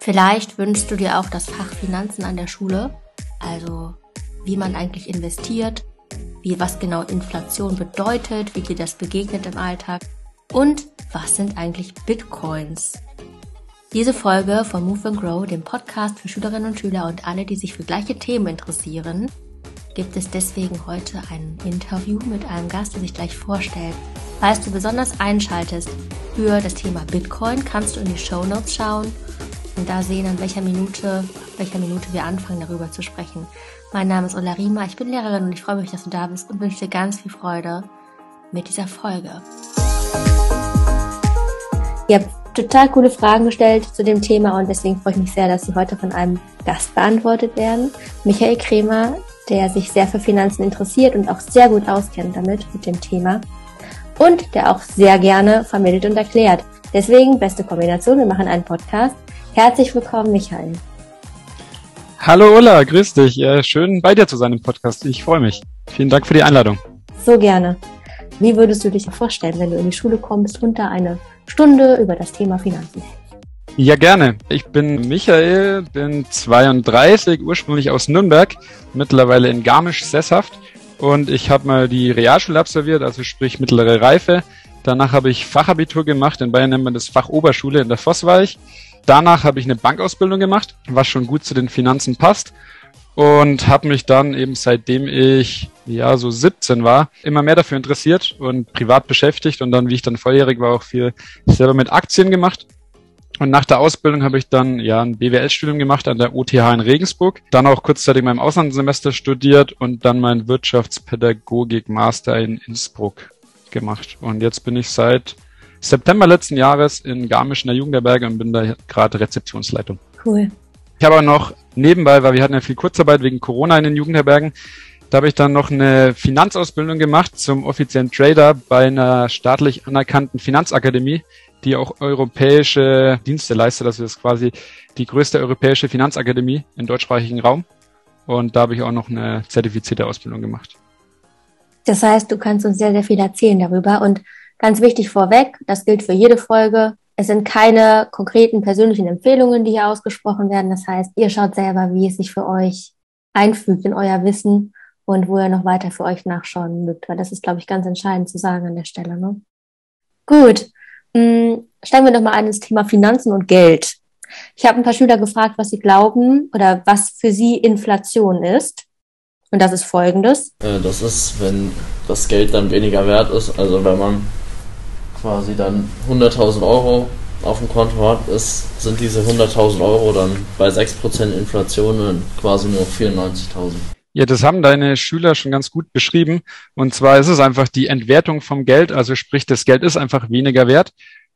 Vielleicht wünschst du dir auch das Fach Finanzen an der Schule, also wie man eigentlich investiert, wie was genau Inflation bedeutet, wie dir das begegnet im Alltag und was sind eigentlich Bitcoins. Diese Folge von Move and Grow, dem Podcast für Schülerinnen und Schüler und alle, die sich für gleiche Themen interessieren, gibt es deswegen heute ein Interview mit einem Gast, der sich gleich vorstellt. Falls du besonders einschaltest für das Thema Bitcoin, kannst du in die Show Notes schauen und da sehen, an welcher Minute, welcher Minute wir anfangen, darüber zu sprechen. Mein Name ist Ola Rima, ich bin Lehrerin und ich freue mich, dass du da bist und wünsche dir ganz viel Freude mit dieser Folge. Ihr habt total coole Fragen gestellt zu dem Thema und deswegen freue ich mich sehr, dass sie heute von einem Gast beantwortet werden. Michael Kremer, der sich sehr für Finanzen interessiert und auch sehr gut auskennt damit, mit dem Thema. Und der auch sehr gerne vermittelt und erklärt. Deswegen beste Kombination, wir machen einen Podcast Herzlich willkommen, Michael. Hallo Ulla, grüß dich. Schön bei dir zu sein im Podcast. Ich freue mich. Vielen Dank für die Einladung. So gerne. Wie würdest du dich vorstellen, wenn du in die Schule kommst und da eine Stunde über das Thema Finanzen hältst? Ja, gerne. Ich bin Michael, bin 32, ursprünglich aus Nürnberg, mittlerweile in Garmisch sesshaft und ich habe mal die Realschule absolviert, also sprich mittlere Reife. Danach habe ich Fachabitur gemacht, in Bayern nennt man das Fach Oberschule in der Vossweich Danach habe ich eine Bankausbildung gemacht, was schon gut zu den Finanzen passt. Und habe mich dann eben seitdem ich ja so 17 war immer mehr dafür interessiert und privat beschäftigt. Und dann wie ich dann volljährig war auch viel selber mit Aktien gemacht. Und nach der Ausbildung habe ich dann ja ein BWL-Studium gemacht an der OTH in Regensburg, dann auch kurzzeitig mein Auslandssemester studiert und dann mein Wirtschaftspädagogik-Master in Innsbruck gemacht. Und jetzt bin ich seit September letzten Jahres in Garmisch in der Jugendherberge und bin da gerade Rezeptionsleitung. Cool. Ich habe aber noch nebenbei, weil wir hatten ja viel Kurzarbeit wegen Corona in den Jugendherbergen, da habe ich dann noch eine Finanzausbildung gemacht zum offiziellen Trader bei einer staatlich anerkannten Finanzakademie, die auch europäische Dienste leistet. Das ist quasi die größte europäische Finanzakademie im deutschsprachigen Raum. Und da habe ich auch noch eine zertifizierte Ausbildung gemacht. Das heißt, du kannst uns sehr, sehr viel erzählen darüber. Und Ganz wichtig vorweg, das gilt für jede Folge. Es sind keine konkreten persönlichen Empfehlungen, die hier ausgesprochen werden. Das heißt, ihr schaut selber, wie es sich für euch einfügt in euer Wissen und wo ihr noch weiter für euch nachschauen mögt, weil das ist, glaube ich, ganz entscheidend zu sagen an der Stelle. Ne? Gut, hm, steigen wir doch mal ein ins Thema Finanzen und Geld. Ich habe ein paar Schüler gefragt, was sie glauben oder was für sie Inflation ist. Und das ist folgendes. Äh, das ist, wenn das Geld dann weniger wert ist, also wenn man quasi dann 100.000 Euro auf dem Konto hat, ist, sind diese 100.000 Euro dann bei 6% Inflation quasi nur 94.000. Ja, das haben deine Schüler schon ganz gut beschrieben. Und zwar ist es einfach die Entwertung vom Geld. Also sprich, das Geld ist einfach weniger wert.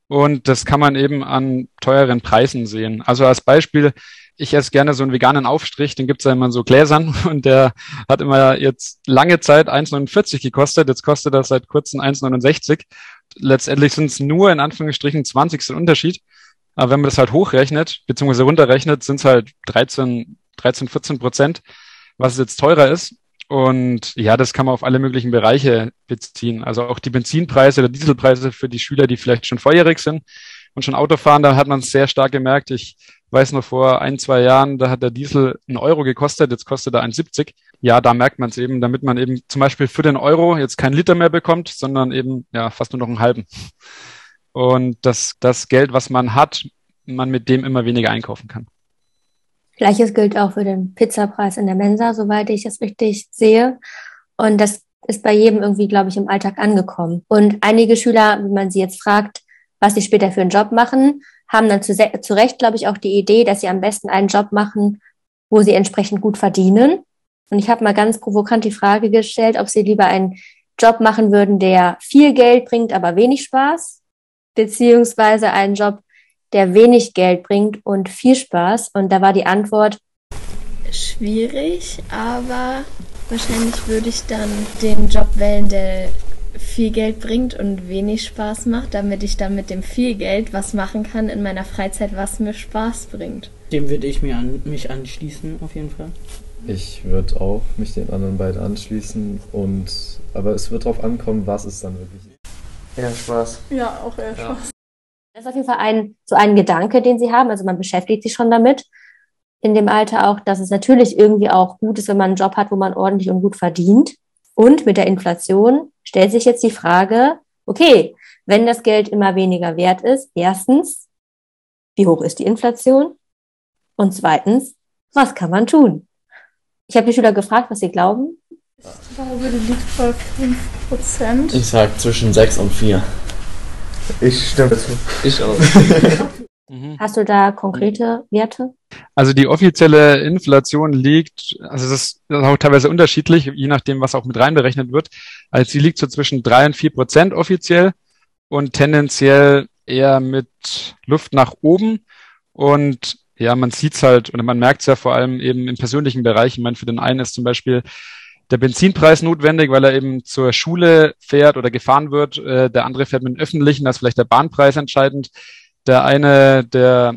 Und das kann man eben an teuren Preisen sehen. Also als Beispiel, ich esse gerne so einen veganen Aufstrich, den gibt's ja immer so Gläsern und der hat immer jetzt lange Zeit 1,49 gekostet, jetzt kostet er seit kurzem 1,69 letztendlich sind es nur in Anführungsstrichen 20. Unterschied. Aber wenn man das halt hochrechnet, beziehungsweise runterrechnet, sind es halt 13, 13, 14 Prozent, was jetzt teurer ist. Und ja, das kann man auf alle möglichen Bereiche beziehen. Also auch die Benzinpreise oder Dieselpreise für die Schüler, die vielleicht schon volljährig sind und schon Auto fahren, da hat man es sehr stark gemerkt. Ich weiß noch vor ein, zwei Jahren, da hat der Diesel einen Euro gekostet, jetzt kostet er 1,70 ja, da merkt man es eben, damit man eben zum Beispiel für den Euro jetzt keinen Liter mehr bekommt, sondern eben ja fast nur noch einen halben. Und das, das Geld, was man hat, man mit dem immer weniger einkaufen kann. Gleiches gilt auch für den Pizzapreis in der Mensa, soweit ich es richtig sehe. Und das ist bei jedem irgendwie, glaube ich, im Alltag angekommen. Und einige Schüler, wenn man sie jetzt fragt, was sie später für einen Job machen, haben dann zu, zu Recht, glaube ich, auch die Idee, dass sie am besten einen Job machen, wo sie entsprechend gut verdienen und ich habe mal ganz provokant die Frage gestellt, ob sie lieber einen Job machen würden, der viel Geld bringt, aber wenig Spaß, beziehungsweise einen Job, der wenig Geld bringt und viel Spaß. Und da war die Antwort schwierig, aber wahrscheinlich würde ich dann den Job wählen, der viel Geld bringt und wenig Spaß macht, damit ich dann mit dem viel Geld was machen kann in meiner Freizeit, was mir Spaß bringt. Dem würde ich mir an, mich anschließen, auf jeden Fall. Ich würde auch mich den anderen beiden anschließen und aber es wird darauf ankommen, was es dann wirklich ist. Eher Spaß. Ja, auch eher Spaß. Das ist auf jeden Fall ein, so ein Gedanke, den Sie haben. Also man beschäftigt sich schon damit in dem Alter auch, dass es natürlich irgendwie auch gut ist, wenn man einen Job hat, wo man ordentlich und gut verdient. Und mit der Inflation stellt sich jetzt die Frage, okay, wenn das Geld immer weniger wert ist, erstens, wie hoch ist die Inflation? Und zweitens, was kann man tun? Ich habe die Schüler gefragt, was sie glauben. Ich glaube, die liegt bei 5%. Ich sag zwischen 6 und 4. Ich stimme dazu. Ich auch. Hast du da konkrete Werte? Also die offizielle Inflation liegt, also das ist auch teilweise unterschiedlich, je nachdem, was auch mit reinberechnet wird. Also sie liegt so zwischen drei und vier Prozent offiziell und tendenziell eher mit Luft nach oben. Und ja, man sieht's halt oder man merkt's ja vor allem eben im persönlichen Bereich. Ich meine, für den einen ist zum Beispiel der Benzinpreis notwendig, weil er eben zur Schule fährt oder gefahren wird. Äh, Der andere fährt mit dem Öffentlichen, da ist vielleicht der Bahnpreis entscheidend. Der eine, der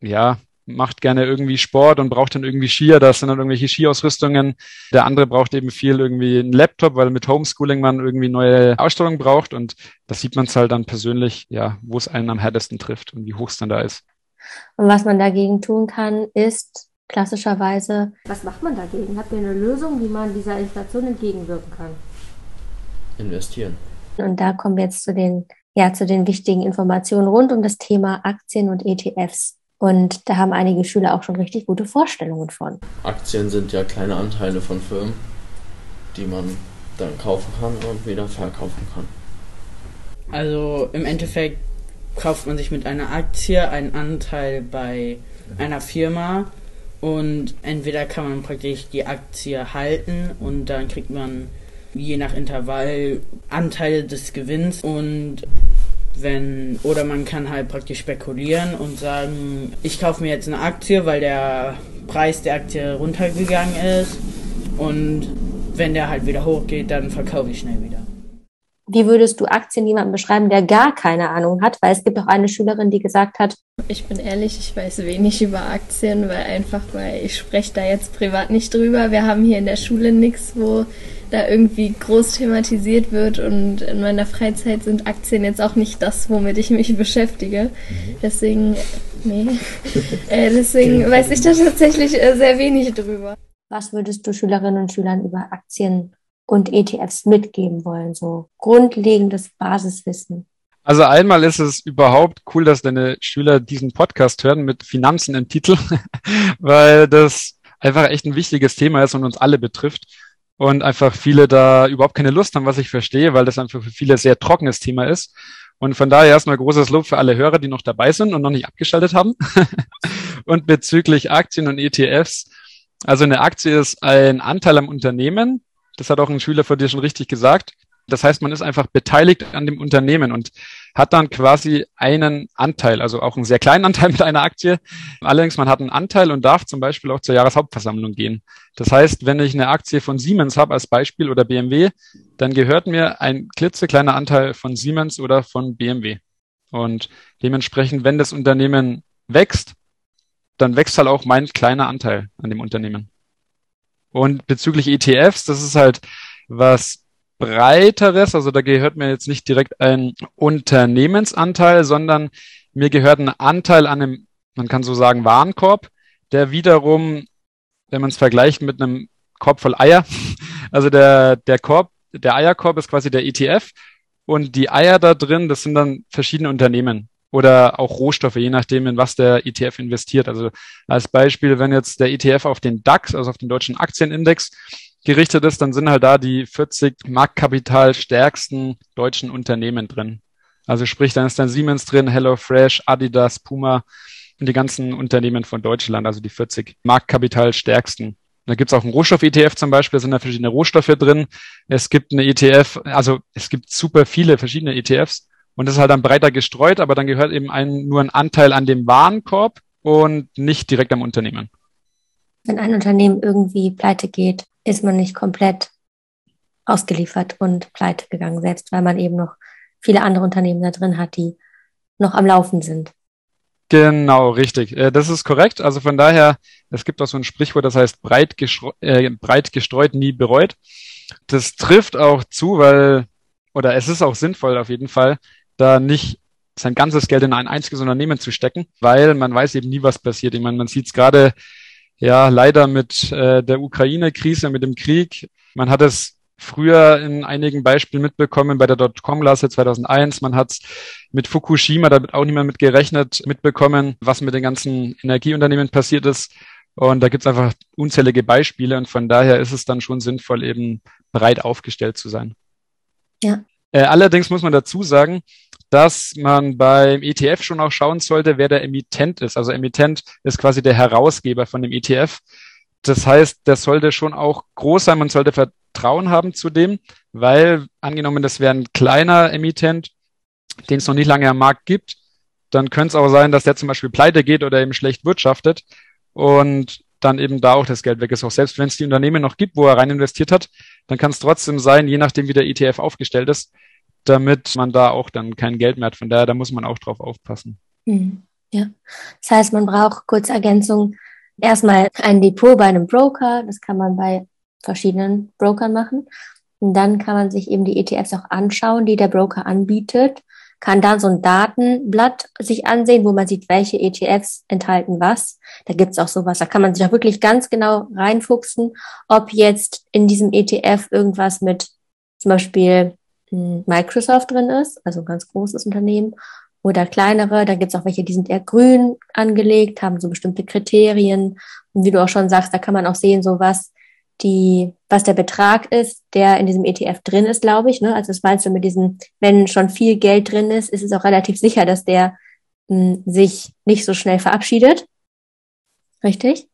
ja macht gerne irgendwie Sport und braucht dann irgendwie Skier, das sind dann irgendwelche Skiausrüstungen. Der andere braucht eben viel irgendwie einen Laptop, weil mit Homeschooling man irgendwie neue Ausstellungen braucht und das sieht man es halt dann persönlich, ja, wo es einen am härtesten trifft und wie hoch es dann da ist. Und was man dagegen tun kann, ist klassischerweise, was macht man dagegen? Habt ihr eine Lösung, wie man dieser Inflation entgegenwirken kann? Investieren. Und da kommen wir jetzt zu den, ja, zu den wichtigen Informationen rund um das Thema Aktien und ETFs. Und da haben einige Schüler auch schon richtig gute Vorstellungen von. Aktien sind ja kleine Anteile von Firmen, die man dann kaufen kann und wieder verkaufen kann. Also im Endeffekt kauft man sich mit einer Aktie einen Anteil bei einer Firma und entweder kann man praktisch die Aktie halten und dann kriegt man je nach Intervall Anteile des Gewinns und wenn oder man kann halt praktisch spekulieren und sagen, ich kaufe mir jetzt eine Aktie, weil der Preis der Aktie runtergegangen ist und wenn der halt wieder hochgeht, dann verkaufe ich schnell wieder. Wie würdest du Aktien jemandem beschreiben, der gar keine Ahnung hat? Weil es gibt auch eine Schülerin, die gesagt hat, Ich bin ehrlich, ich weiß wenig über Aktien, weil einfach, weil ich spreche da jetzt privat nicht drüber. Wir haben hier in der Schule nichts, wo da irgendwie groß thematisiert wird und in meiner Freizeit sind Aktien jetzt auch nicht das, womit ich mich beschäftige. Deswegen, nee, äh, deswegen weiß ich da tatsächlich äh, sehr wenig drüber. was würdest du Schülerinnen und Schülern über Aktien und ETFs mitgeben wollen? So grundlegendes Basiswissen. Also einmal ist es überhaupt cool, dass deine Schüler diesen Podcast hören mit Finanzen im Titel, weil das einfach echt ein wichtiges Thema ist und uns alle betrifft und einfach viele da überhaupt keine Lust haben, was ich verstehe, weil das einfach für viele sehr trockenes Thema ist. Und von daher erstmal großes Lob für alle Hörer, die noch dabei sind und noch nicht abgeschaltet haben. und bezüglich Aktien und ETFs, also eine Aktie ist ein Anteil am Unternehmen. Das hat auch ein Schüler von dir schon richtig gesagt. Das heißt, man ist einfach beteiligt an dem Unternehmen und hat dann quasi einen Anteil, also auch einen sehr kleinen Anteil mit einer Aktie. Allerdings, man hat einen Anteil und darf zum Beispiel auch zur Jahreshauptversammlung gehen. Das heißt, wenn ich eine Aktie von Siemens habe als Beispiel oder BMW, dann gehört mir ein klitzekleiner Anteil von Siemens oder von BMW. Und dementsprechend, wenn das Unternehmen wächst, dann wächst halt auch mein kleiner Anteil an dem Unternehmen. Und bezüglich ETFs, das ist halt was breiteres, also da gehört mir jetzt nicht direkt ein Unternehmensanteil, sondern mir gehört ein Anteil an einem, man kann so sagen, Warenkorb, der wiederum, wenn man es vergleicht mit einem Korb voll Eier, also der, der Korb, der Eierkorb ist quasi der ETF und die Eier da drin, das sind dann verschiedene Unternehmen oder auch Rohstoffe, je nachdem, in was der ETF investiert. Also als Beispiel, wenn jetzt der ETF auf den DAX, also auf den deutschen Aktienindex, gerichtet ist, dann sind halt da die 40 Marktkapital stärksten deutschen Unternehmen drin. Also sprich, dann ist dann Siemens drin, HelloFresh, Adidas, Puma und die ganzen Unternehmen von Deutschland, also die 40 Marktkapital stärksten. Da gibt's auch einen Rohstoff-ETF zum Beispiel, da sind da verschiedene Rohstoffe drin. Es gibt eine ETF, also es gibt super viele verschiedene ETFs und das ist halt dann breiter gestreut, aber dann gehört eben ein, nur ein Anteil an dem Warenkorb und nicht direkt am Unternehmen. Wenn ein Unternehmen irgendwie pleite geht, ist man nicht komplett ausgeliefert und pleite gegangen, selbst weil man eben noch viele andere Unternehmen da drin hat, die noch am Laufen sind. Genau, richtig. Äh, Das ist korrekt. Also von daher, es gibt auch so ein Sprichwort, das heißt breit, äh, breit gestreut, nie bereut. Das trifft auch zu, weil, oder es ist auch sinnvoll auf jeden Fall, da nicht sein ganzes Geld in ein einziges Unternehmen zu stecken, weil man weiß eben nie, was passiert. Ich meine, man sieht es gerade ja leider mit äh, der Ukraine-Krise, mit dem Krieg. Man hat es früher in einigen Beispielen mitbekommen bei der Dotcom-Blase 2001. Man hat mit Fukushima, da wird auch niemand mit gerechnet, mitbekommen, was mit den ganzen Energieunternehmen passiert ist. Und da gibt es einfach unzählige Beispiele und von daher ist es dann schon sinnvoll, eben breit aufgestellt zu sein. Ja. Äh, allerdings muss man dazu sagen, dass man beim ETF schon auch schauen sollte, wer der Emittent ist. Also Emittent ist quasi der Herausgeber von dem ETF. Das heißt, der sollte schon auch groß sein. Man sollte Vertrauen haben zu dem, weil angenommen, das wäre ein kleiner Emittent, den es noch nicht lange am Markt gibt, dann könnte es auch sein, dass der zum Beispiel pleite geht oder eben schlecht wirtschaftet und dann eben da auch das Geld weg ist. Auch selbst wenn es die Unternehmen noch gibt, wo er rein investiert hat, dann kann es trotzdem sein, je nachdem wie der ETF aufgestellt ist, damit man da auch dann kein Geld mehr hat. Von daher, da muss man auch drauf aufpassen. Mhm. Ja, das heißt, man braucht kurz Ergänzung erstmal ein Depot bei einem Broker. Das kann man bei verschiedenen Brokern machen. Und dann kann man sich eben die ETFs auch anschauen, die der Broker anbietet, kann dann so ein Datenblatt sich ansehen, wo man sieht, welche ETFs enthalten was. Da gibt's auch sowas, da kann man sich auch wirklich ganz genau reinfuchsen, ob jetzt in diesem ETF irgendwas mit zum Beispiel hm, Microsoft drin ist, also ein ganz großes Unternehmen, oder kleinere. Da gibt's auch welche, die sind eher grün angelegt, haben so bestimmte Kriterien. Und wie du auch schon sagst, da kann man auch sehen, so was die, was der Betrag ist, der in diesem ETF drin ist, glaube ich. Ne? Also das meinst du mit diesem, wenn schon viel Geld drin ist, ist es auch relativ sicher, dass der mh, hm, sich nicht so schnell verabschiedet. Richtig?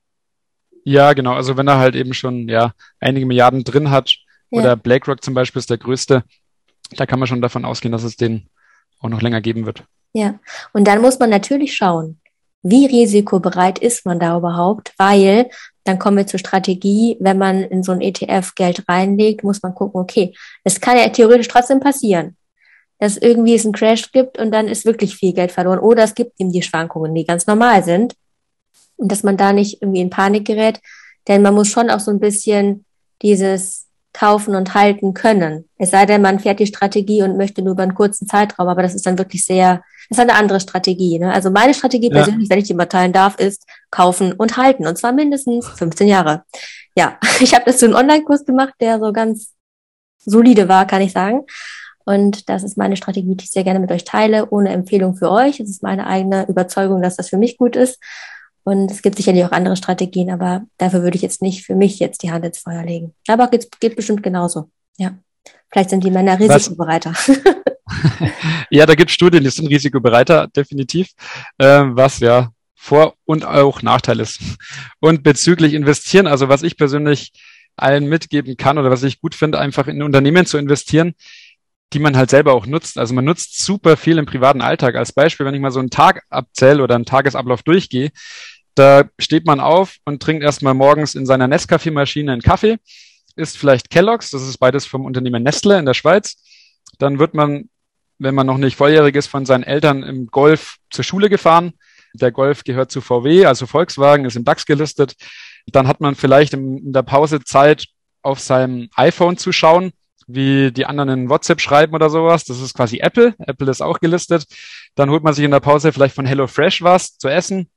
Ja, genau. Also wenn er halt eben schon ja einige Milliarden drin hat, ja. oder BlackRock zum Beispiel ist der größte, da kann man schon davon ausgehen, dass es den auch noch länger geben wird. Ja, und dann muss man natürlich schauen, wie risikobereit ist man da überhaupt, weil dann kommen wir zur Strategie, wenn man in so ein ETF Geld reinlegt, muss man gucken, okay, es kann ja theoretisch trotzdem passieren, dass irgendwie es einen Crash gibt und dann ist wirklich viel Geld verloren. Oder es gibt eben die Schwankungen, die ganz normal sind. Und dass man da nicht irgendwie in Panik gerät, denn man muss schon auch so ein bisschen dieses kaufen und halten können. Es sei denn, man fährt die Strategie und möchte nur über einen kurzen Zeitraum, aber das ist dann wirklich sehr, das ist eine andere Strategie. Ne? Also meine Strategie ja. persönlich, wenn ich die mal teilen darf, ist kaufen und halten und zwar mindestens 15 Jahre. Ja, ich habe dazu einen Online-Kurs gemacht, der so ganz solide war, kann ich sagen. Und das ist meine Strategie, die ich sehr gerne mit euch teile, ohne Empfehlung für euch. Es ist meine eigene Überzeugung, dass das für mich gut ist. Und es gibt sicherlich auch andere Strategien, aber dafür würde ich jetzt nicht für mich jetzt die Hand ins Feuer legen. Aber geht, geht bestimmt genauso. Ja. Vielleicht sind die Männer risikobereiter. ja, da gibt es Studien, die sind risikobereiter, definitiv. Ähm, was ja Vor- und auch Nachteil ist. Und bezüglich investieren, also was ich persönlich allen mitgeben kann oder was ich gut finde, einfach in Unternehmen zu investieren, die man halt selber auch nutzt. Also man nutzt super viel im privaten Alltag. Als Beispiel, wenn ich mal so einen Tag abzähle oder einen Tagesablauf durchgehe, da steht man auf und trinkt erstmal morgens in seiner Nescafé-Maschine einen Kaffee, isst vielleicht Kellogg's, das ist beides vom Unternehmen Nestle in der Schweiz. Dann wird man, wenn man noch nicht volljährig ist, von seinen Eltern im Golf zur Schule gefahren. Der Golf gehört zu VW, also Volkswagen, ist im DAX gelistet. Dann hat man vielleicht in der Pause Zeit, auf seinem iPhone zu schauen, wie die anderen in WhatsApp schreiben oder sowas. Das ist quasi Apple. Apple ist auch gelistet. Dann holt man sich in der Pause vielleicht von HelloFresh was zu essen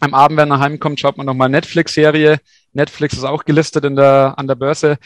am Abend, wenn er heimkommt, schaut man nochmal Netflix-Serie. Netflix ist auch gelistet in der, an der Börse.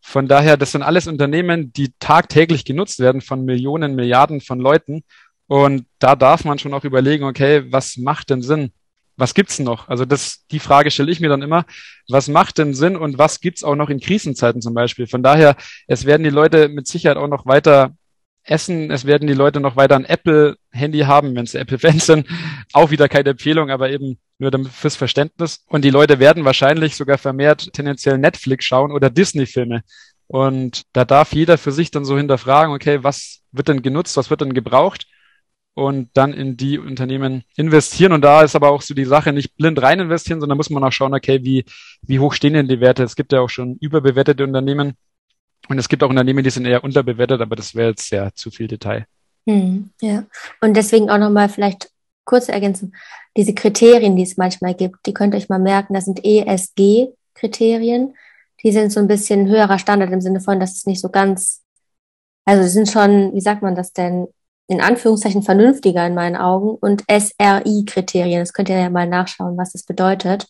Von daher, das sind alles Unternehmen, die tagtäglich genutzt werden von Millionen, Milliarden von Leuten. Und da darf man schon auch überlegen, okay, was macht denn Sinn? Was gibt's noch? Also das, die Frage stelle ich mir dann immer. Was macht denn Sinn und was gibt's auch noch in Krisenzeiten zum Beispiel? Von daher, es werden die Leute mit Sicherheit auch noch weiter essen. Es werden die Leute noch weiter ein Apple-Handy haben, wenn sie Apple-Fans sind. Auch wieder keine Empfehlung, aber eben nur fürs Verständnis. Und die Leute werden wahrscheinlich sogar vermehrt tendenziell Netflix schauen oder Disney-Filme. Und da darf jeder für sich dann so hinterfragen, okay, was wird denn genutzt, was wird denn gebraucht? Und dann in die Unternehmen investieren. Und da ist aber auch so die Sache, nicht blind rein investieren, sondern muss man auch schauen, okay, wie, wie hoch stehen denn die Werte? Es gibt ja auch schon überbewertete Unternehmen, und es gibt auch Unternehmen, die sind eher unterbewertet, aber das wäre jetzt sehr zu viel Detail. Hm, ja, und deswegen auch nochmal vielleicht kurze Ergänzung. Diese Kriterien, die es manchmal gibt, die könnt ihr euch mal merken, das sind ESG-Kriterien. Die sind so ein bisschen höherer Standard im Sinne von, dass es nicht so ganz, also sind schon, wie sagt man das denn, in Anführungszeichen vernünftiger in meinen Augen und SRI-Kriterien. Das könnt ihr ja mal nachschauen, was das bedeutet.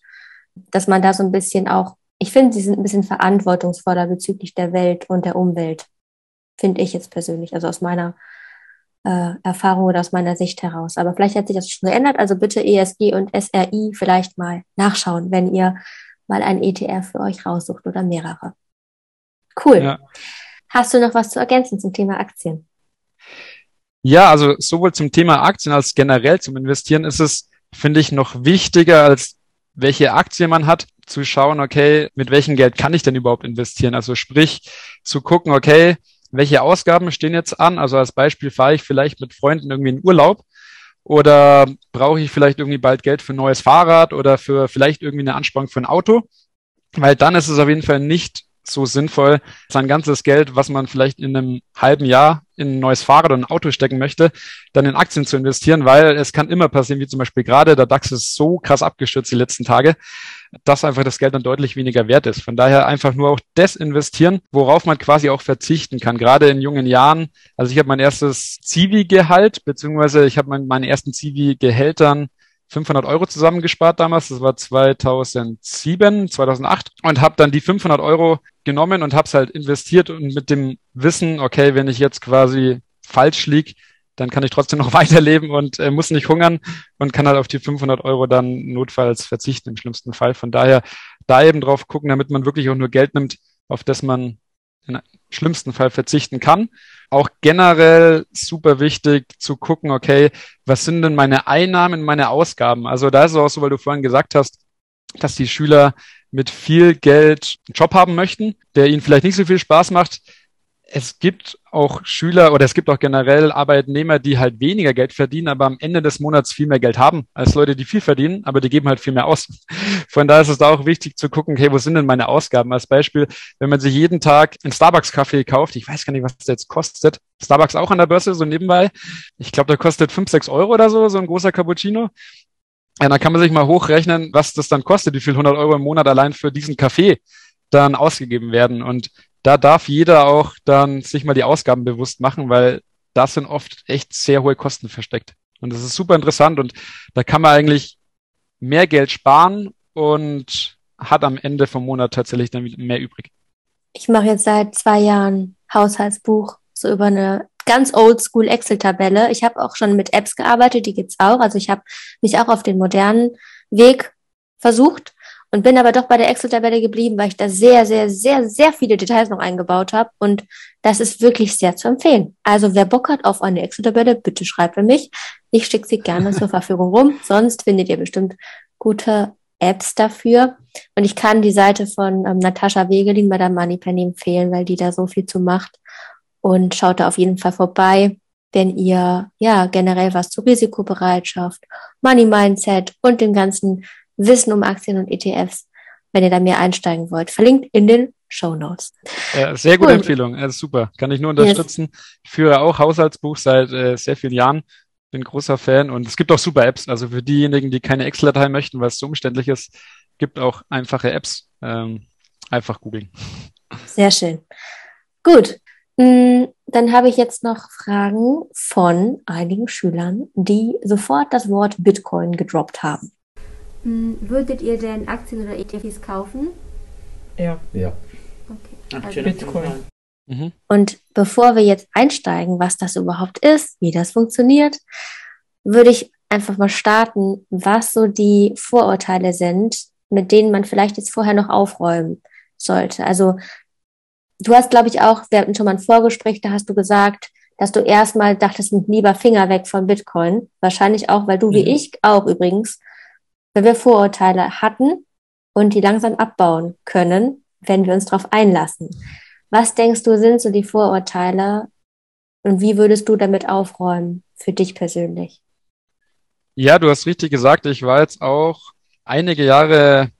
Dass man da so ein bisschen auch, ich finde, sie sind ein bisschen verantwortungsvoller bezüglich der Welt und der Umwelt. Finde ich jetzt persönlich, also aus meiner äh, Erfahrung oder aus meiner Sicht heraus. Aber vielleicht hat sich das schon geändert. Also bitte ESG und SRI vielleicht mal nachschauen, wenn ihr mal ein ETF für euch raussucht oder mehrere. Cool. Ja. Hast du noch was zu ergänzen zum Thema Aktien? Ja, also sowohl zum Thema Aktien als generell zum Investieren ist es, finde ich, noch wichtiger als welche Aktie man hat, zu schauen, okay, mit welchem Geld kann ich denn überhaupt investieren? Also sprich, zu gucken, okay, welche Ausgaben stehen jetzt an? Also als Beispiel fahre ich vielleicht mit Freunden irgendwie in Urlaub oder brauche ich vielleicht irgendwie bald Geld für ein neues Fahrrad oder für vielleicht irgendwie eine Ansparung für ein Auto? Weil dann ist es auf jeden Fall nicht so sinnvoll, sein ganzes Geld, was man vielleicht in einem halben Jahr in ein neues Fahrrad oder ein Auto stecken möchte, dann in Aktien zu investieren, weil es kann immer passieren, wie zum Beispiel gerade, der DAX ist so krass abgestürzt die letzten Tage, dass einfach das Geld dann deutlich weniger wert ist. Von daher einfach nur auch das investieren, worauf man quasi auch verzichten kann. Gerade in jungen Jahren. Also ich habe mein erstes Zivi-Gehalt, beziehungsweise ich habe mein, meine ersten Zivi-Gehältern 500 Euro zusammengespart damals, das war 2007, 2008 und habe dann die 500 Euro genommen und habe es halt investiert und mit dem Wissen, okay, wenn ich jetzt quasi falsch lieg, dann kann ich trotzdem noch weiterleben und äh, muss nicht hungern und kann halt auf die 500 Euro dann notfalls verzichten im schlimmsten Fall. Von daher da eben drauf gucken, damit man wirklich auch nur Geld nimmt, auf das man im schlimmsten Fall verzichten kann. Auch generell super wichtig zu gucken, okay, was sind denn meine Einnahmen, meine Ausgaben? Also da ist es auch so, weil du vorhin gesagt hast, dass die Schüler mit viel Geld einen Job haben möchten, der ihnen vielleicht nicht so viel Spaß macht es gibt auch Schüler oder es gibt auch generell Arbeitnehmer, die halt weniger Geld verdienen, aber am Ende des Monats viel mehr Geld haben als Leute, die viel verdienen, aber die geben halt viel mehr aus. Von daher ist es da auch wichtig zu gucken, okay, wo sind denn meine Ausgaben? Als Beispiel, wenn man sich jeden Tag einen Starbucks-Kaffee kauft, ich weiß gar nicht, was das jetzt kostet. Starbucks auch an der Börse, so nebenbei. Ich glaube, der kostet fünf, sechs Euro oder so, so ein großer Cappuccino. Ja, dann kann man sich mal hochrechnen, was das dann kostet, wie viel 100 Euro im Monat allein für diesen Kaffee dann ausgegeben werden. Und da darf jeder auch dann sich mal die Ausgaben bewusst machen, weil da sind oft echt sehr hohe Kosten versteckt. Und das ist super interessant und da kann man eigentlich mehr Geld sparen und hat am Ende vom Monat tatsächlich dann mehr übrig. Ich mache jetzt seit zwei Jahren Haushaltsbuch, so über eine ganz oldschool Excel-Tabelle. Ich habe auch schon mit Apps gearbeitet, die gibt's auch. Also ich habe mich auch auf den modernen Weg versucht und bin aber doch bei der Excel-Tabelle geblieben, weil ich da sehr, sehr, sehr, sehr viele Details noch eingebaut habe und das ist wirklich sehr zu empfehlen. Also wer Bock hat auf eine Excel-Tabelle, bitte schreibt für mich. Ich schicke sie gerne zur Verfügung rum. Sonst findet ihr bestimmt gute Apps dafür. Und ich kann die Seite von ähm, Natascha Wegelin bei der Moneypenny empfehlen, weil die da so viel zu macht. Und schaut da auf jeden Fall vorbei, wenn ihr ja generell was zur Risikobereitschaft, Money Mindset und dem ganzen Wissen um Aktien und ETFs, wenn ihr da mehr einsteigen wollt. Verlinkt in den Show Notes. Ja, sehr gute cool. Empfehlung, also super, kann ich nur unterstützen. Yes. Ich führe auch Haushaltsbuch seit äh, sehr vielen Jahren, bin großer Fan und es gibt auch super Apps. Also für diejenigen, die keine Excel-Datei möchten, weil es so umständlich ist, gibt auch einfache Apps. Ähm, einfach googeln. Sehr schön. Gut, mm, dann habe ich jetzt noch Fragen von einigen Schülern, die sofort das Wort Bitcoin gedroppt haben. Hm, würdet ihr denn Aktien oder ETFs kaufen? Ja. Ja. Okay. Also Bitcoin. Mhm. Und bevor wir jetzt einsteigen, was das überhaupt ist, wie das funktioniert, würde ich einfach mal starten, was so die Vorurteile sind, mit denen man vielleicht jetzt vorher noch aufräumen sollte. Also du hast, glaube ich, auch, wir hatten schon mal ein Vorgespräch, da hast du gesagt, dass du erstmal dachtest, lieber Finger weg von Bitcoin. Wahrscheinlich auch, weil du mhm. wie ich auch übrigens weil wir Vorurteile hatten und die langsam abbauen können, wenn wir uns darauf einlassen. Was denkst du, sind so die Vorurteile und wie würdest du damit aufräumen für dich persönlich? Ja, du hast richtig gesagt. Ich war jetzt auch einige Jahre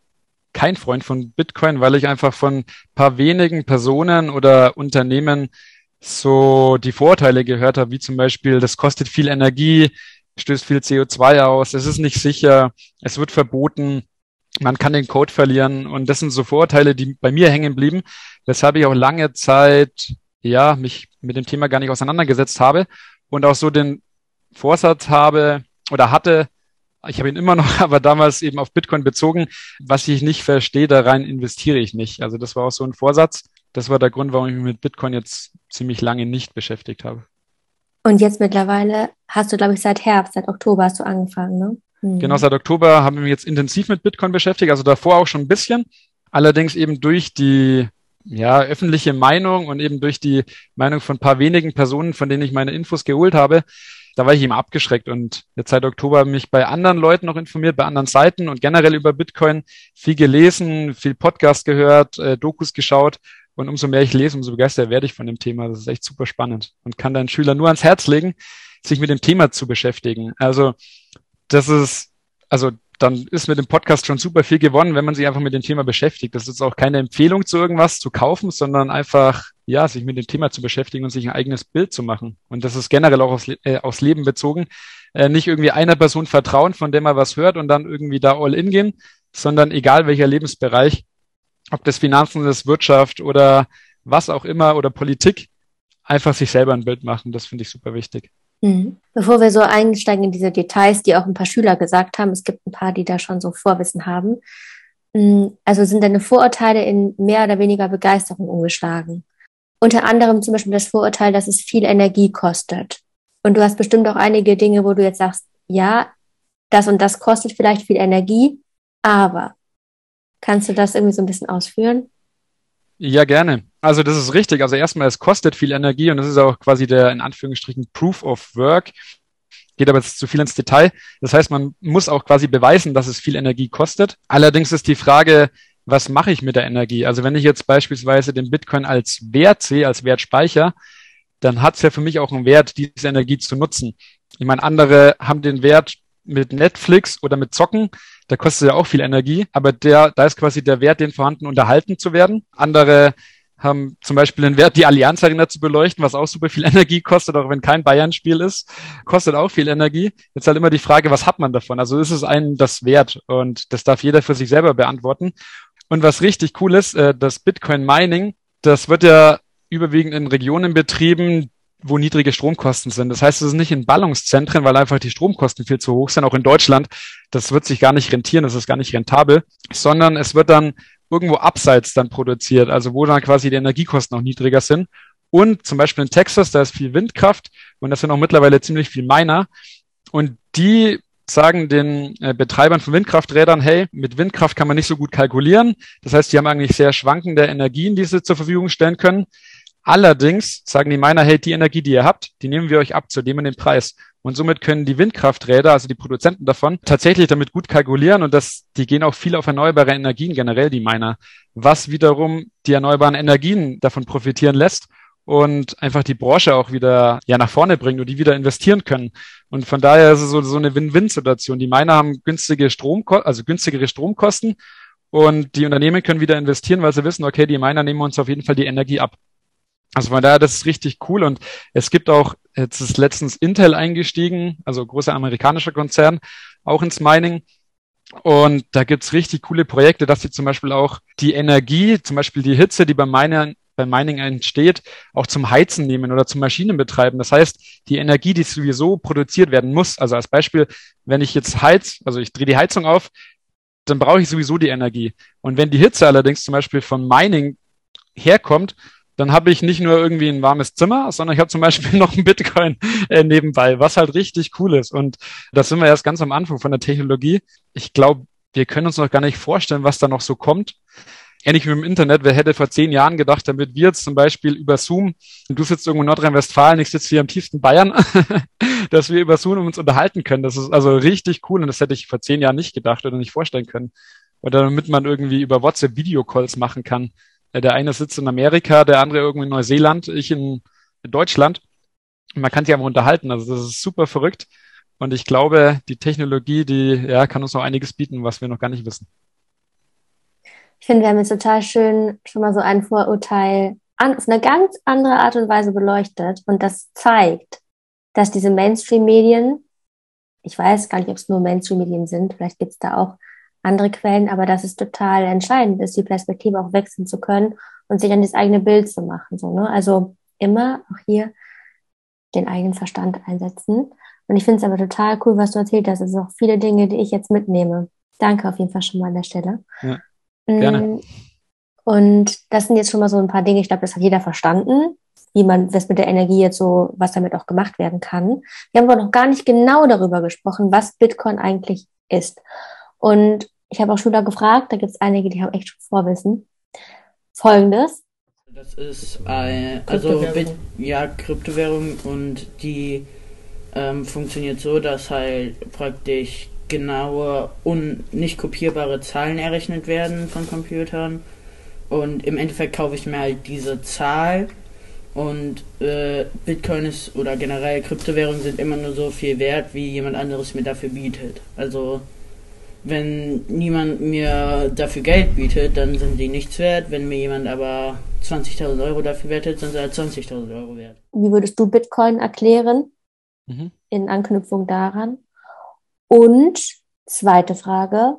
kein Freund von Bitcoin, weil ich einfach von paar wenigen Personen oder Unternehmen so die Vorteile gehört habe, wie zum Beispiel, das kostet viel Energie, stößt viel CO2 aus, es ist nicht sicher, es wird verboten, man kann den Code verlieren und das sind so Vorurteile, die bei mir hängen blieben, weshalb ich auch lange Zeit ja mich mit dem Thema gar nicht auseinandergesetzt habe und auch so den Vorsatz habe oder hatte, ich habe ihn immer noch, aber damals eben auf Bitcoin bezogen, was ich nicht verstehe, da rein investiere ich nicht. Also das war auch so ein Vorsatz. Das war der Grund, warum ich mich mit Bitcoin jetzt ziemlich lange nicht beschäftigt habe. Und jetzt mittlerweile hast du, glaube ich, seit Herbst, seit Oktober hast du angefangen, ne? Hm. Genau, seit Oktober haben wir mich jetzt intensiv mit Bitcoin beschäftigt, also davor auch schon ein bisschen. Allerdings eben durch die ja, öffentliche Meinung und eben durch die Meinung von ein paar wenigen Personen, von denen ich meine Infos geholt habe, da war ich eben abgeschreckt und jetzt seit Oktober habe ich mich bei anderen Leuten noch informiert, bei anderen Seiten und generell über Bitcoin viel gelesen, viel Podcast gehört, äh, Dokus geschaut und umso mehr ich lese, umso begeisterter werde ich von dem Thema. Das ist echt super spannend und kann deinen Schülern nur ans Herz legen, sich mit dem Thema zu beschäftigen. Also das ist, also dann ist mit dem Podcast schon super viel gewonnen, wenn man sich einfach mit dem Thema beschäftigt. Das ist auch keine Empfehlung zu irgendwas zu kaufen, sondern einfach, ja, sich mit dem Thema zu beschäftigen und sich ein eigenes Bild zu machen. Und das ist generell auch aufs, äh, aufs Leben bezogen. Äh, nicht irgendwie einer Person vertrauen, von der man was hört und dann irgendwie da all in gehen, sondern egal welcher Lebensbereich, ob das Finanzen ist, Wirtschaft oder was auch immer oder Politik, einfach sich selber ein Bild machen. Das finde ich super wichtig. Mhm. Bevor wir so einsteigen in diese Details, die auch ein paar Schüler gesagt haben, es gibt ein paar, die da schon so Vorwissen haben. Mhm. Also sind deine Vorurteile in mehr oder weniger Begeisterung umgeschlagen. Unter anderem zum Beispiel das Vorurteil, dass es viel Energie kostet. Und du hast bestimmt auch einige Dinge, wo du jetzt sagst, ja, das und das kostet vielleicht viel Energie, aber kannst du das irgendwie so ein bisschen ausführen? Ja, gerne. Also das ist richtig. Also erstmal, es kostet viel Energie und das ist auch quasi der in Anführungsstrichen Proof of Work. Geht aber jetzt zu viel ins Detail. Das heißt, man muss auch quasi beweisen, dass es viel Energie kostet. Allerdings ist die Frage, was mache ich mit der Energie? Also wenn ich jetzt beispielsweise den Bitcoin als Wert sehe, als Wertspeicher, dann hat es ja für mich auch einen Wert, diese Energie zu nutzen. Ich meine, andere haben den Wert mit Netflix oder mit Zocken da kostet ja auch viel Energie, aber der, da ist quasi der Wert, den vorhanden unterhalten zu werden. Andere haben zum Beispiel den Wert, die Allianz Arena zu beleuchten, was auch super viel Energie kostet, auch wenn kein Bayern-Spiel ist, kostet auch viel Energie. Jetzt halt immer die Frage, was hat man davon? Also ist es einem das wert? Und das darf jeder für sich selber beantworten. Und was richtig cool ist, äh, das Bitcoin Mining, das wird ja überwiegend in Regionen betrieben, wo niedrige Stromkosten sind. Das heißt, es ist nicht in Ballungszentren, weil einfach die Stromkosten viel zu hoch sind, auch in Deutschland. Das wird sich gar nicht rentieren, das ist gar nicht rentabel, sondern es wird dann irgendwo abseits dann produziert, also wo dann quasi die Energiekosten auch niedriger sind. Und zum Beispiel in Texas, da ist viel Windkraft und das sind auch mittlerweile ziemlich viel Miner. Und die sagen den äh, Betreibern von Windkrafträdern, hey, mit Windkraft kann man nicht so gut kalkulieren. Das heißt, die haben eigentlich sehr schwankende Energien, die sie zur Verfügung stellen können. Allerdings sagen die Miner, hey, die Energie, die ihr habt, die nehmen wir euch ab zu dem und dem Preis. Und somit können die Windkrafträder, also die Produzenten davon, tatsächlich damit gut kalkulieren und das, die gehen auch viel auf erneuerbare Energien, generell die Miner, was wiederum die erneuerbaren Energien davon profitieren lässt und einfach die Branche auch wieder ja nach vorne bringt und die wieder investieren können. Und von daher ist es so, so eine Win-Win-Situation. Die Miner haben günstige Strom, also günstigere Stromkosten und die Unternehmen können wieder investieren, weil sie wissen, okay, die Miner nehmen uns auf jeden Fall die Energie ab. Also von daher, das ist richtig cool. Und es gibt auch, jetzt ist letztens Intel eingestiegen, also großer amerikanischer Konzern, auch ins Mining. Und da gibt's richtig coole Projekte, dass sie zum Beispiel auch die Energie, zum Beispiel die Hitze, die beim Mining, beim Mining entsteht, auch zum Heizen nehmen oder zum Maschinenbetreiben. Das heißt, die Energie, die sowieso produziert werden muss, also als Beispiel, wenn ich jetzt heiz, also ich drehe die Heizung auf, dann brauche ich sowieso die Energie. Und wenn die Hitze allerdings zum Beispiel vom Mining herkommt, dann habe ich nicht nur irgendwie ein warmes Zimmer, sondern ich habe zum Beispiel noch ein Bitcoin äh, nebenbei, was halt richtig cool ist. Und das sind wir erst ganz am Anfang von der Technologie. Ich glaube, wir können uns noch gar nicht vorstellen, was da noch so kommt. Ähnlich wie im Internet, wer hätte vor zehn Jahren gedacht, damit wir jetzt zum Beispiel über Zoom, du sitzt irgendwo in Nordrhein-Westfalen, ich sitze hier am tiefsten Bayern, dass wir über Zoom uns unterhalten können. Das ist also richtig cool und das hätte ich vor zehn Jahren nicht gedacht oder nicht vorstellen können. Oder damit man irgendwie über WhatsApp Videocalls machen kann. Der eine sitzt in Amerika, der andere irgendwo in Neuseeland, ich in Deutschland. Man kann sich einfach unterhalten. Also das ist super verrückt. Und ich glaube, die Technologie, die ja, kann uns noch einiges bieten, was wir noch gar nicht wissen. Ich finde, wir haben jetzt total schön schon mal so ein Vorurteil an, auf eine ganz andere Art und Weise beleuchtet. Und das zeigt, dass diese Mainstream-Medien, ich weiß gar nicht, ob es nur Mainstream-Medien sind, vielleicht gibt es da auch andere Quellen, aber dass es total entscheidend ist, die Perspektive auch wechseln zu können und sich an das eigene Bild zu machen. So, ne? Also immer auch hier den eigenen Verstand einsetzen. Und ich finde es aber total cool, was du erzählt hast. Es sind auch viele Dinge, die ich jetzt mitnehme. Danke auf jeden Fall schon mal an der Stelle. Ja, gerne. Mm, Und das sind jetzt schon mal so ein paar Dinge, ich glaube, das hat jeder verstanden, wie man, was mit der Energie jetzt so, was damit auch gemacht werden kann. Wir haben aber noch gar nicht genau darüber gesprochen, was Bitcoin eigentlich ist. Und ich habe auch Schüler gefragt, da gibt es einige, die haben echt schon Vorwissen. Folgendes. Das ist ein, also Kryptowährung. Bit, ja, Kryptowährung und die ähm, funktioniert so, dass halt praktisch genaue und nicht kopierbare Zahlen errechnet werden von Computern. Und im Endeffekt kaufe ich mir halt diese Zahl und äh, Bitcoin ist oder generell Kryptowährungen sind immer nur so viel wert, wie jemand anderes mir dafür bietet. Also wenn niemand mir dafür Geld bietet, dann sind die nichts wert. Wenn mir jemand aber 20.000 Euro dafür wertet, sind sie halt 20.000 Euro wert. Wie würdest du Bitcoin erklären Mhm. in Anknüpfung daran? Und zweite Frage.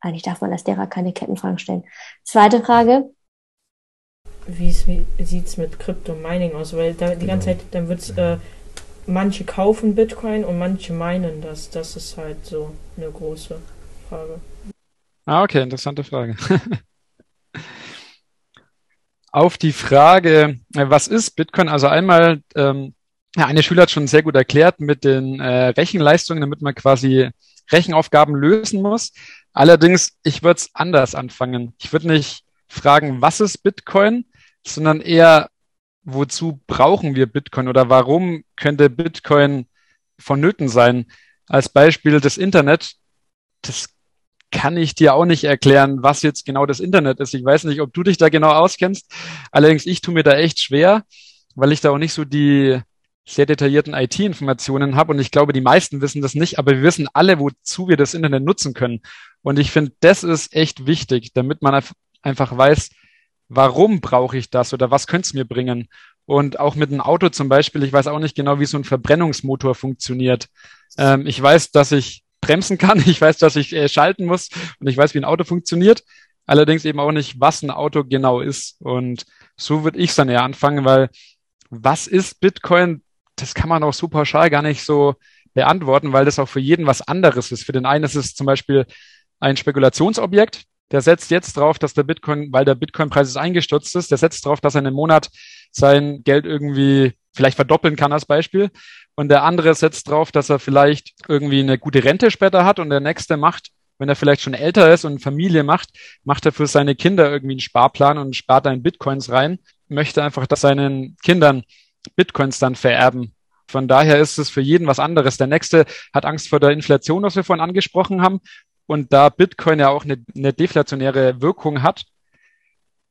Eigentlich darf man als Lehrer keine Kettenfragen stellen. Zweite Frage. Wie sieht es mit Crypto-Mining aus? Weil da die ganze Zeit, dann wird es, äh, manche kaufen Bitcoin und manche meinen das. Das ist halt so eine große Frage. Ah, okay, interessante Frage. Auf die Frage, äh, was ist Bitcoin? Also einmal, ähm, eine Schüler hat schon sehr gut erklärt mit den äh, Rechenleistungen, damit man quasi Rechenaufgaben lösen muss. Allerdings, ich würde es anders anfangen. Ich würde nicht fragen, was ist Bitcoin, sondern eher, wozu brauchen wir Bitcoin oder warum könnte Bitcoin vonnöten sein? Als Beispiel das Internet. Das kann ich dir auch nicht erklären, was jetzt genau das Internet ist. Ich weiß nicht, ob du dich da genau auskennst. Allerdings, ich tue mir da echt schwer, weil ich da auch nicht so die sehr detaillierten IT-Informationen habe und ich glaube, die meisten wissen das nicht, aber wir wissen alle, wozu wir das Internet nutzen können. Und ich finde, das ist echt wichtig, damit man einf- einfach weiß, warum brauche ich das oder was könnte es mir bringen. Und auch mit einem Auto zum Beispiel, ich weiß auch nicht genau, wie so ein Verbrennungsmotor funktioniert. Ähm, ich weiß, dass ich bremsen kann, ich weiß, dass ich äh, schalten muss und ich weiß, wie ein Auto funktioniert. Allerdings eben auch nicht, was ein Auto genau ist. Und so würde ich es dann eher anfangen, weil was ist Bitcoin? Das kann man auch so pauschal gar nicht so beantworten, weil das auch für jeden was anderes ist. Für den einen ist es zum Beispiel ein Spekulationsobjekt. Der setzt jetzt drauf, dass der Bitcoin, weil der Bitcoin-Preis ist eingestürzt ist, der setzt drauf, dass er in einem Monat sein Geld irgendwie vielleicht verdoppeln kann als Beispiel. Und der andere setzt drauf, dass er vielleicht irgendwie eine gute Rente später hat und der nächste macht, wenn er vielleicht schon älter ist und Familie macht, macht er für seine Kinder irgendwie einen Sparplan und spart da in Bitcoins rein, möchte einfach, dass seinen Kindern Bitcoins dann vererben. Von daher ist es für jeden was anderes. Der nächste hat Angst vor der Inflation, was wir vorhin angesprochen haben. Und da Bitcoin ja auch eine, eine deflationäre Wirkung hat,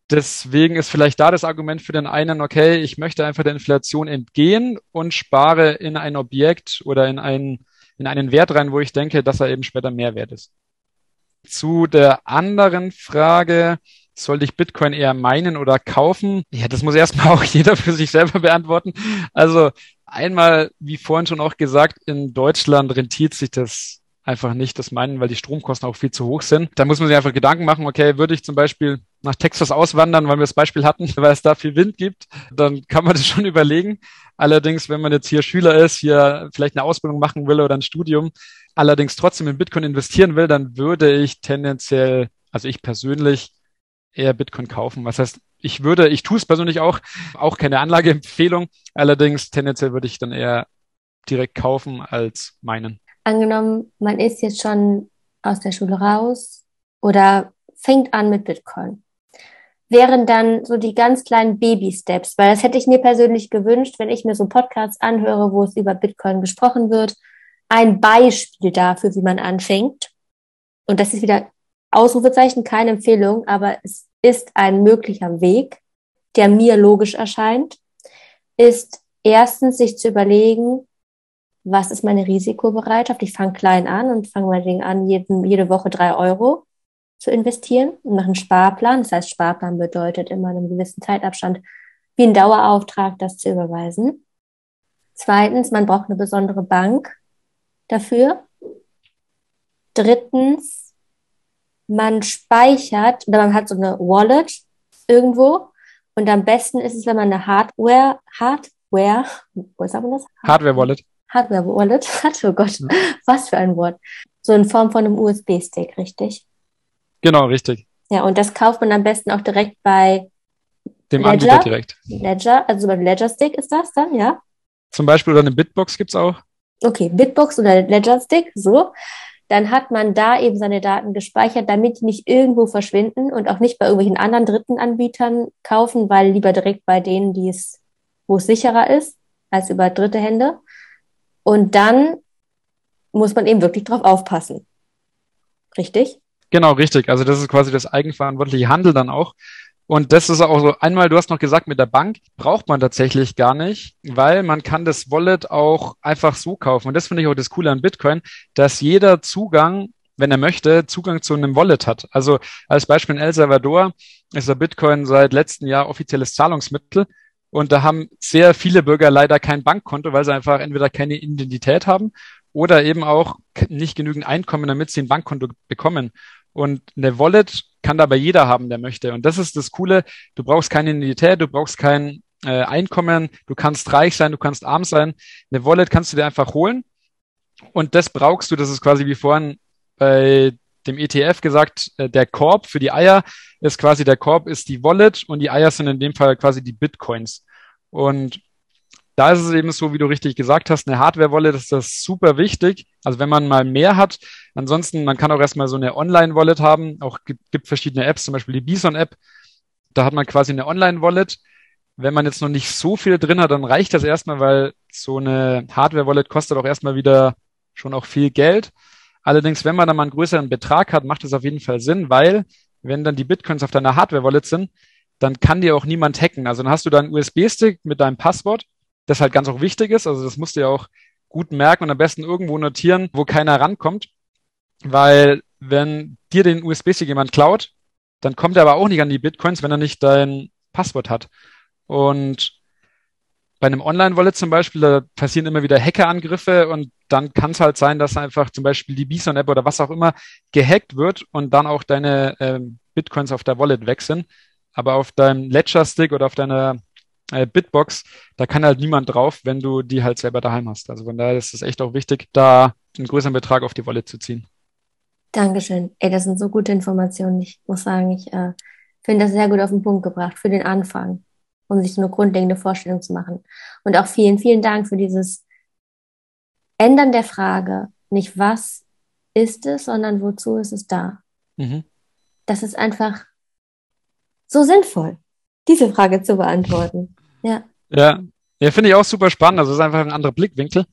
deswegen ist vielleicht da das Argument für den einen, okay, ich möchte einfach der Inflation entgehen und spare in ein Objekt oder in einen, in einen Wert rein, wo ich denke, dass er eben später mehr wert ist. Zu der anderen Frage, sollte ich Bitcoin eher meinen oder kaufen? Ja, das muss erstmal auch jeder für sich selber beantworten. Also einmal, wie vorhin schon auch gesagt, in Deutschland rentiert sich das einfach nicht, das meinen, weil die Stromkosten auch viel zu hoch sind. Da muss man sich einfach Gedanken machen, okay, würde ich zum Beispiel nach Texas auswandern, weil wir das Beispiel hatten, weil es da viel Wind gibt, dann kann man das schon überlegen. Allerdings, wenn man jetzt hier Schüler ist, hier vielleicht eine Ausbildung machen will oder ein Studium, allerdings trotzdem in Bitcoin investieren will, dann würde ich tendenziell, also ich persönlich, eher Bitcoin kaufen. Was heißt, ich würde, ich tue es persönlich auch, auch keine Anlageempfehlung. Allerdings tendenziell würde ich dann eher direkt kaufen als meinen. Angenommen, man ist jetzt schon aus der Schule raus oder fängt an mit Bitcoin. Wären dann so die ganz kleinen Baby-Steps, weil das hätte ich mir persönlich gewünscht, wenn ich mir so Podcasts anhöre, wo es über Bitcoin gesprochen wird, ein Beispiel dafür, wie man anfängt. Und das ist wieder Ausrufezeichen, keine Empfehlung, aber es ist ein möglicher Weg, der mir logisch erscheint, ist erstens sich zu überlegen, was ist meine Risikobereitschaft? Ich fange klein an und fange meinetwegen an, jeden, jede Woche drei Euro zu investieren und mache einen Sparplan. Das heißt, Sparplan bedeutet immer in einem gewissen Zeitabstand wie ein Dauerauftrag, das zu überweisen. Zweitens, man braucht eine besondere Bank dafür. Drittens, man speichert oder man hat so eine Wallet irgendwo und am besten ist es, wenn man eine Hardware, Hardware, wo sagt man das? Hardware-Wallet. Hardware-Wallet hat. Oh Gott, was für ein Wort. So in Form von einem USB-Stick, richtig? Genau, richtig. Ja, und das kauft man am besten auch direkt bei Dem Ledger? Anbieter direkt. Ledger, also beim Ledger Stick ist das dann, ja? Zum Beispiel oder eine Bitbox gibt's auch. Okay, Bitbox oder Ledger Stick, so. Dann hat man da eben seine Daten gespeichert, damit die nicht irgendwo verschwinden und auch nicht bei irgendwelchen anderen dritten Anbietern kaufen, weil lieber direkt bei denen, die es, wo es sicherer ist, als über dritte Hände. Und dann muss man eben wirklich drauf aufpassen. Richtig? Genau, richtig. Also das ist quasi das eigenverantwortliche Handel dann auch. Und das ist auch so, einmal, du hast noch gesagt, mit der Bank braucht man tatsächlich gar nicht, weil man kann das Wallet auch einfach so kaufen. Und das finde ich auch das Coole an Bitcoin, dass jeder Zugang, wenn er möchte, Zugang zu einem Wallet hat. Also als Beispiel in El Salvador ist der Bitcoin seit letztem Jahr offizielles Zahlungsmittel. Und da haben sehr viele Bürger leider kein Bankkonto, weil sie einfach entweder keine Identität haben oder eben auch nicht genügend Einkommen, damit sie ein Bankkonto bekommen. Und eine Wallet kann dabei jeder haben, der möchte. Und das ist das Coole. Du brauchst keine Identität, du brauchst kein äh, Einkommen, du kannst reich sein, du kannst arm sein. Eine Wallet kannst du dir einfach holen. Und das brauchst du, das ist quasi wie vorhin bei dem ETF gesagt, äh, der Korb für die Eier ist quasi der Korb ist die Wallet und die Eier sind in dem Fall quasi die Bitcoins. Und da ist es eben so, wie du richtig gesagt hast, eine Hardware-Wallet ist das super wichtig. Also wenn man mal mehr hat, ansonsten, man kann auch erstmal so eine Online-Wallet haben. Auch gibt, gibt verschiedene Apps, zum Beispiel die Bison-App. Da hat man quasi eine Online-Wallet. Wenn man jetzt noch nicht so viel drin hat, dann reicht das erstmal, weil so eine Hardware-Wallet kostet auch erstmal wieder schon auch viel Geld. Allerdings, wenn man dann mal einen größeren Betrag hat, macht es auf jeden Fall Sinn, weil wenn dann die Bitcoins auf deiner Hardware-Wallet sind, dann kann dir auch niemand hacken. Also dann hast du da einen USB-Stick mit deinem Passwort, das halt ganz auch wichtig ist. Also das musst du ja auch gut merken und am besten irgendwo notieren, wo keiner rankommt. Weil wenn dir den USB-Stick jemand klaut, dann kommt er aber auch nicht an die Bitcoins, wenn er nicht dein Passwort hat. Und bei einem Online-Wallet zum Beispiel, da passieren immer wieder Hackerangriffe und dann kann es halt sein, dass einfach zum Beispiel die Bison-App oder was auch immer gehackt wird und dann auch deine ähm, Bitcoins auf der Wallet weg sind. Aber auf deinem Ledger-Stick oder auf deiner äh, Bitbox, da kann halt niemand drauf, wenn du die halt selber daheim hast. Also von daher ist es echt auch wichtig, da einen größeren Betrag auf die Wallet zu ziehen. Dankeschön. Ey, das sind so gute Informationen. Ich muss sagen, ich äh, finde das sehr gut auf den Punkt gebracht für den Anfang, um sich so eine grundlegende Vorstellung zu machen. Und auch vielen, vielen Dank für dieses Ändern der Frage. Nicht was ist es, sondern wozu ist es da? Mhm. Das ist einfach so sinnvoll, diese Frage zu beantworten. Ja. Ja, ja finde ich auch super spannend. Also es ist einfach ein anderer Blickwinkel.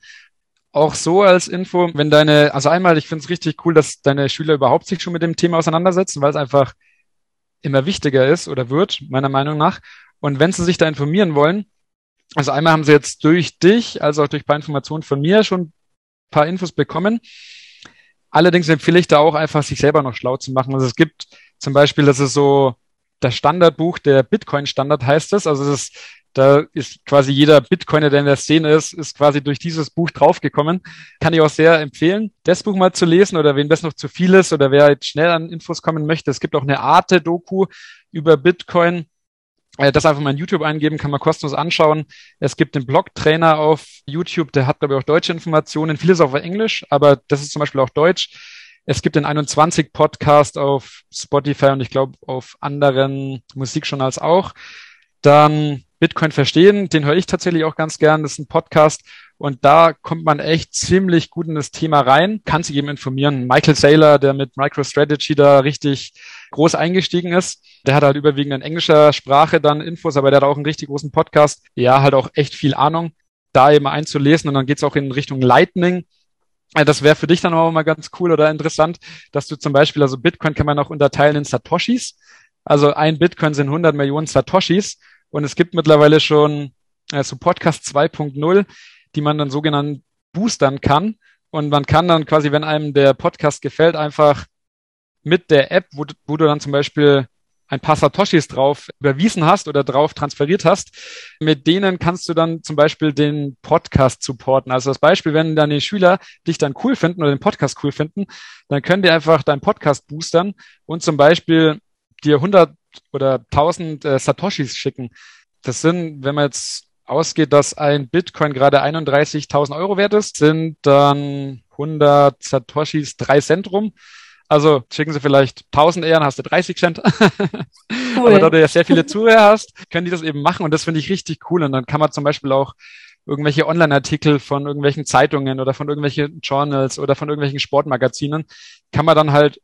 Auch so als Info, wenn deine, also einmal, ich finde es richtig cool, dass deine Schüler überhaupt sich schon mit dem Thema auseinandersetzen, weil es einfach immer wichtiger ist oder wird, meiner Meinung nach. Und wenn sie sich da informieren wollen, also einmal haben sie jetzt durch dich, also auch durch ein paar Informationen von mir schon ein paar Infos bekommen. Allerdings empfehle ich da auch einfach, sich selber noch schlau zu machen. Also es gibt zum Beispiel, das ist so das Standardbuch, der Bitcoin-Standard heißt es. Also das ist, da ist quasi jeder Bitcoiner, der in der Szene ist, ist quasi durch dieses Buch draufgekommen. Kann ich auch sehr empfehlen, das Buch mal zu lesen oder wen das noch zu viel ist oder wer jetzt schnell an Infos kommen möchte. Es gibt auch eine Arte-Doku über Bitcoin. Äh, Das einfach mal in YouTube eingeben, kann man kostenlos anschauen. Es gibt den Blog-Trainer auf YouTube, der hat, glaube ich, auch deutsche Informationen. Vieles auf Englisch, aber das ist zum Beispiel auch Deutsch. Es gibt den 21 Podcast auf Spotify und ich glaube auf anderen Musikjournals auch. Dann Bitcoin verstehen, den höre ich tatsächlich auch ganz gern. Das ist ein Podcast und da kommt man echt ziemlich gut in das Thema rein, kann sich eben informieren. Michael Saylor, der mit MicroStrategy da richtig groß eingestiegen ist, der hat halt überwiegend in englischer Sprache dann Infos, aber der hat auch einen richtig großen Podcast. Ja, halt auch echt viel Ahnung, da eben einzulesen und dann geht's auch in Richtung Lightning. Das wäre für dich dann auch mal ganz cool oder interessant, dass du zum Beispiel, also Bitcoin kann man auch unterteilen in Satoshis. Also ein Bitcoin sind 100 Millionen Satoshis und es gibt mittlerweile schon äh, so Podcast 2.0, die man dann sogenannt boostern kann. Und man kann dann quasi, wenn einem der Podcast gefällt, einfach mit der App, wo, du- wo du dann zum Beispiel ein paar Satoshis drauf überwiesen hast oder drauf transferiert hast, mit denen kannst du dann zum Beispiel den Podcast supporten. Also das Beispiel, wenn deine Schüler dich dann cool finden oder den Podcast cool finden, dann können die einfach deinen Podcast boostern und zum Beispiel dir 100 oder 1000 äh, Satoshis schicken. Das sind, wenn man jetzt ausgeht, dass ein Bitcoin gerade 31.000 Euro wert ist, sind dann 100 Satoshis 3 Cent rum. Also schicken Sie vielleicht 1000 Ehren, hast du 30 Cent. Cool. Aber da du ja sehr viele Zuhörer hast, können die das eben machen und das finde ich richtig cool. Und dann kann man zum Beispiel auch irgendwelche Online-Artikel von irgendwelchen Zeitungen oder von irgendwelchen Journals oder von irgendwelchen Sportmagazinen, kann man dann halt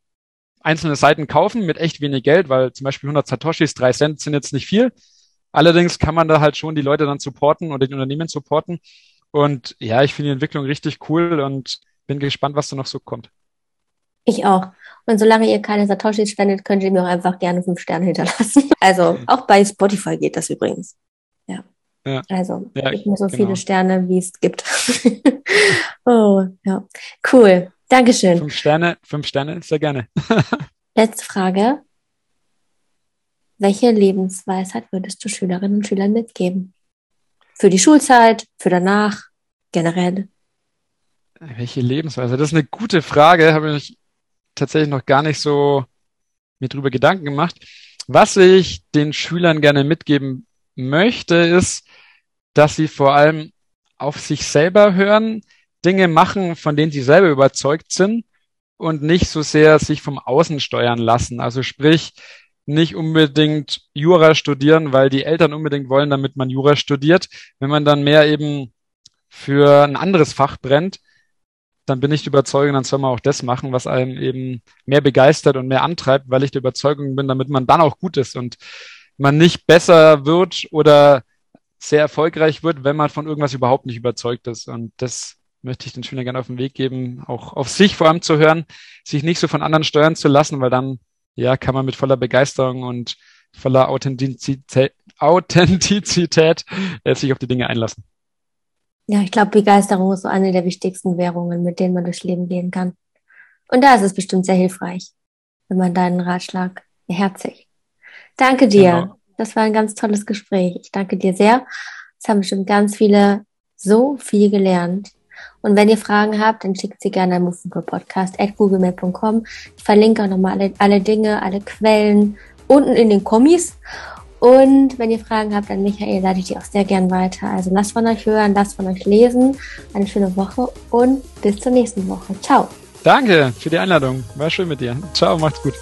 einzelne Seiten kaufen mit echt wenig Geld, weil zum Beispiel 100 Satoshis, 3 Cent sind jetzt nicht viel. Allerdings kann man da halt schon die Leute dann supporten oder die Unternehmen supporten. Und ja, ich finde die Entwicklung richtig cool und bin gespannt, was da noch so kommt. Ich auch. Und solange ihr keine Satoshis spendet, könnt ihr mir auch einfach gerne fünf Sterne hinterlassen. Also auch bei Spotify geht das übrigens. Ja. ja. Also ja, ich muss so genau. viele Sterne, wie es gibt. oh, ja. Cool. Dankeschön. Fünf Sterne, fünf Sterne, sehr gerne. Letzte Frage. Welche Lebensweisheit würdest du Schülerinnen und Schülern mitgeben? Für die Schulzeit, für danach, generell? Welche Lebensweisheit? Das ist eine gute Frage, habe ich tatsächlich noch gar nicht so mir drüber Gedanken gemacht. Was ich den Schülern gerne mitgeben möchte, ist, dass sie vor allem auf sich selber hören, Dinge machen, von denen sie selber überzeugt sind und nicht so sehr sich vom Außen steuern lassen. Also sprich, nicht unbedingt Jura studieren, weil die Eltern unbedingt wollen, damit man Jura studiert. Wenn man dann mehr eben für ein anderes Fach brennt, dann bin ich der Überzeugung, dann soll man auch das machen, was einem eben mehr begeistert und mehr antreibt, weil ich der Überzeugung bin, damit man dann auch gut ist und man nicht besser wird oder sehr erfolgreich wird, wenn man von irgendwas überhaupt nicht überzeugt ist. Und das möchte ich den Schülern gerne auf den Weg geben, auch auf sich vor allem zu hören, sich nicht so von anderen steuern zu lassen, weil dann, ja, kann man mit voller Begeisterung und voller Authentizität, Authentizität äh, sich auf die Dinge einlassen. Ja, ich glaube, Begeisterung ist so eine der wichtigsten Währungen, mit denen man durchs Leben gehen kann. Und da ist es bestimmt sehr hilfreich, wenn man deinen Ratschlag beherzigt. Danke dir. Genau. Das war ein ganz tolles Gespräch. Ich danke dir sehr. Es haben bestimmt ganz viele so viel gelernt. Und wenn ihr Fragen habt, dann schickt sie gerne an movingpodcast at googlemail.com. Ich verlinke auch nochmal alle, alle Dinge, alle Quellen unten in den Kommis. Und wenn ihr Fragen habt an Michael, leite ich die auch sehr gern weiter. Also lasst von euch hören, lasst von euch lesen. Eine schöne Woche und bis zur nächsten Woche. Ciao. Danke für die Einladung. War schön mit dir. Ciao, macht's gut.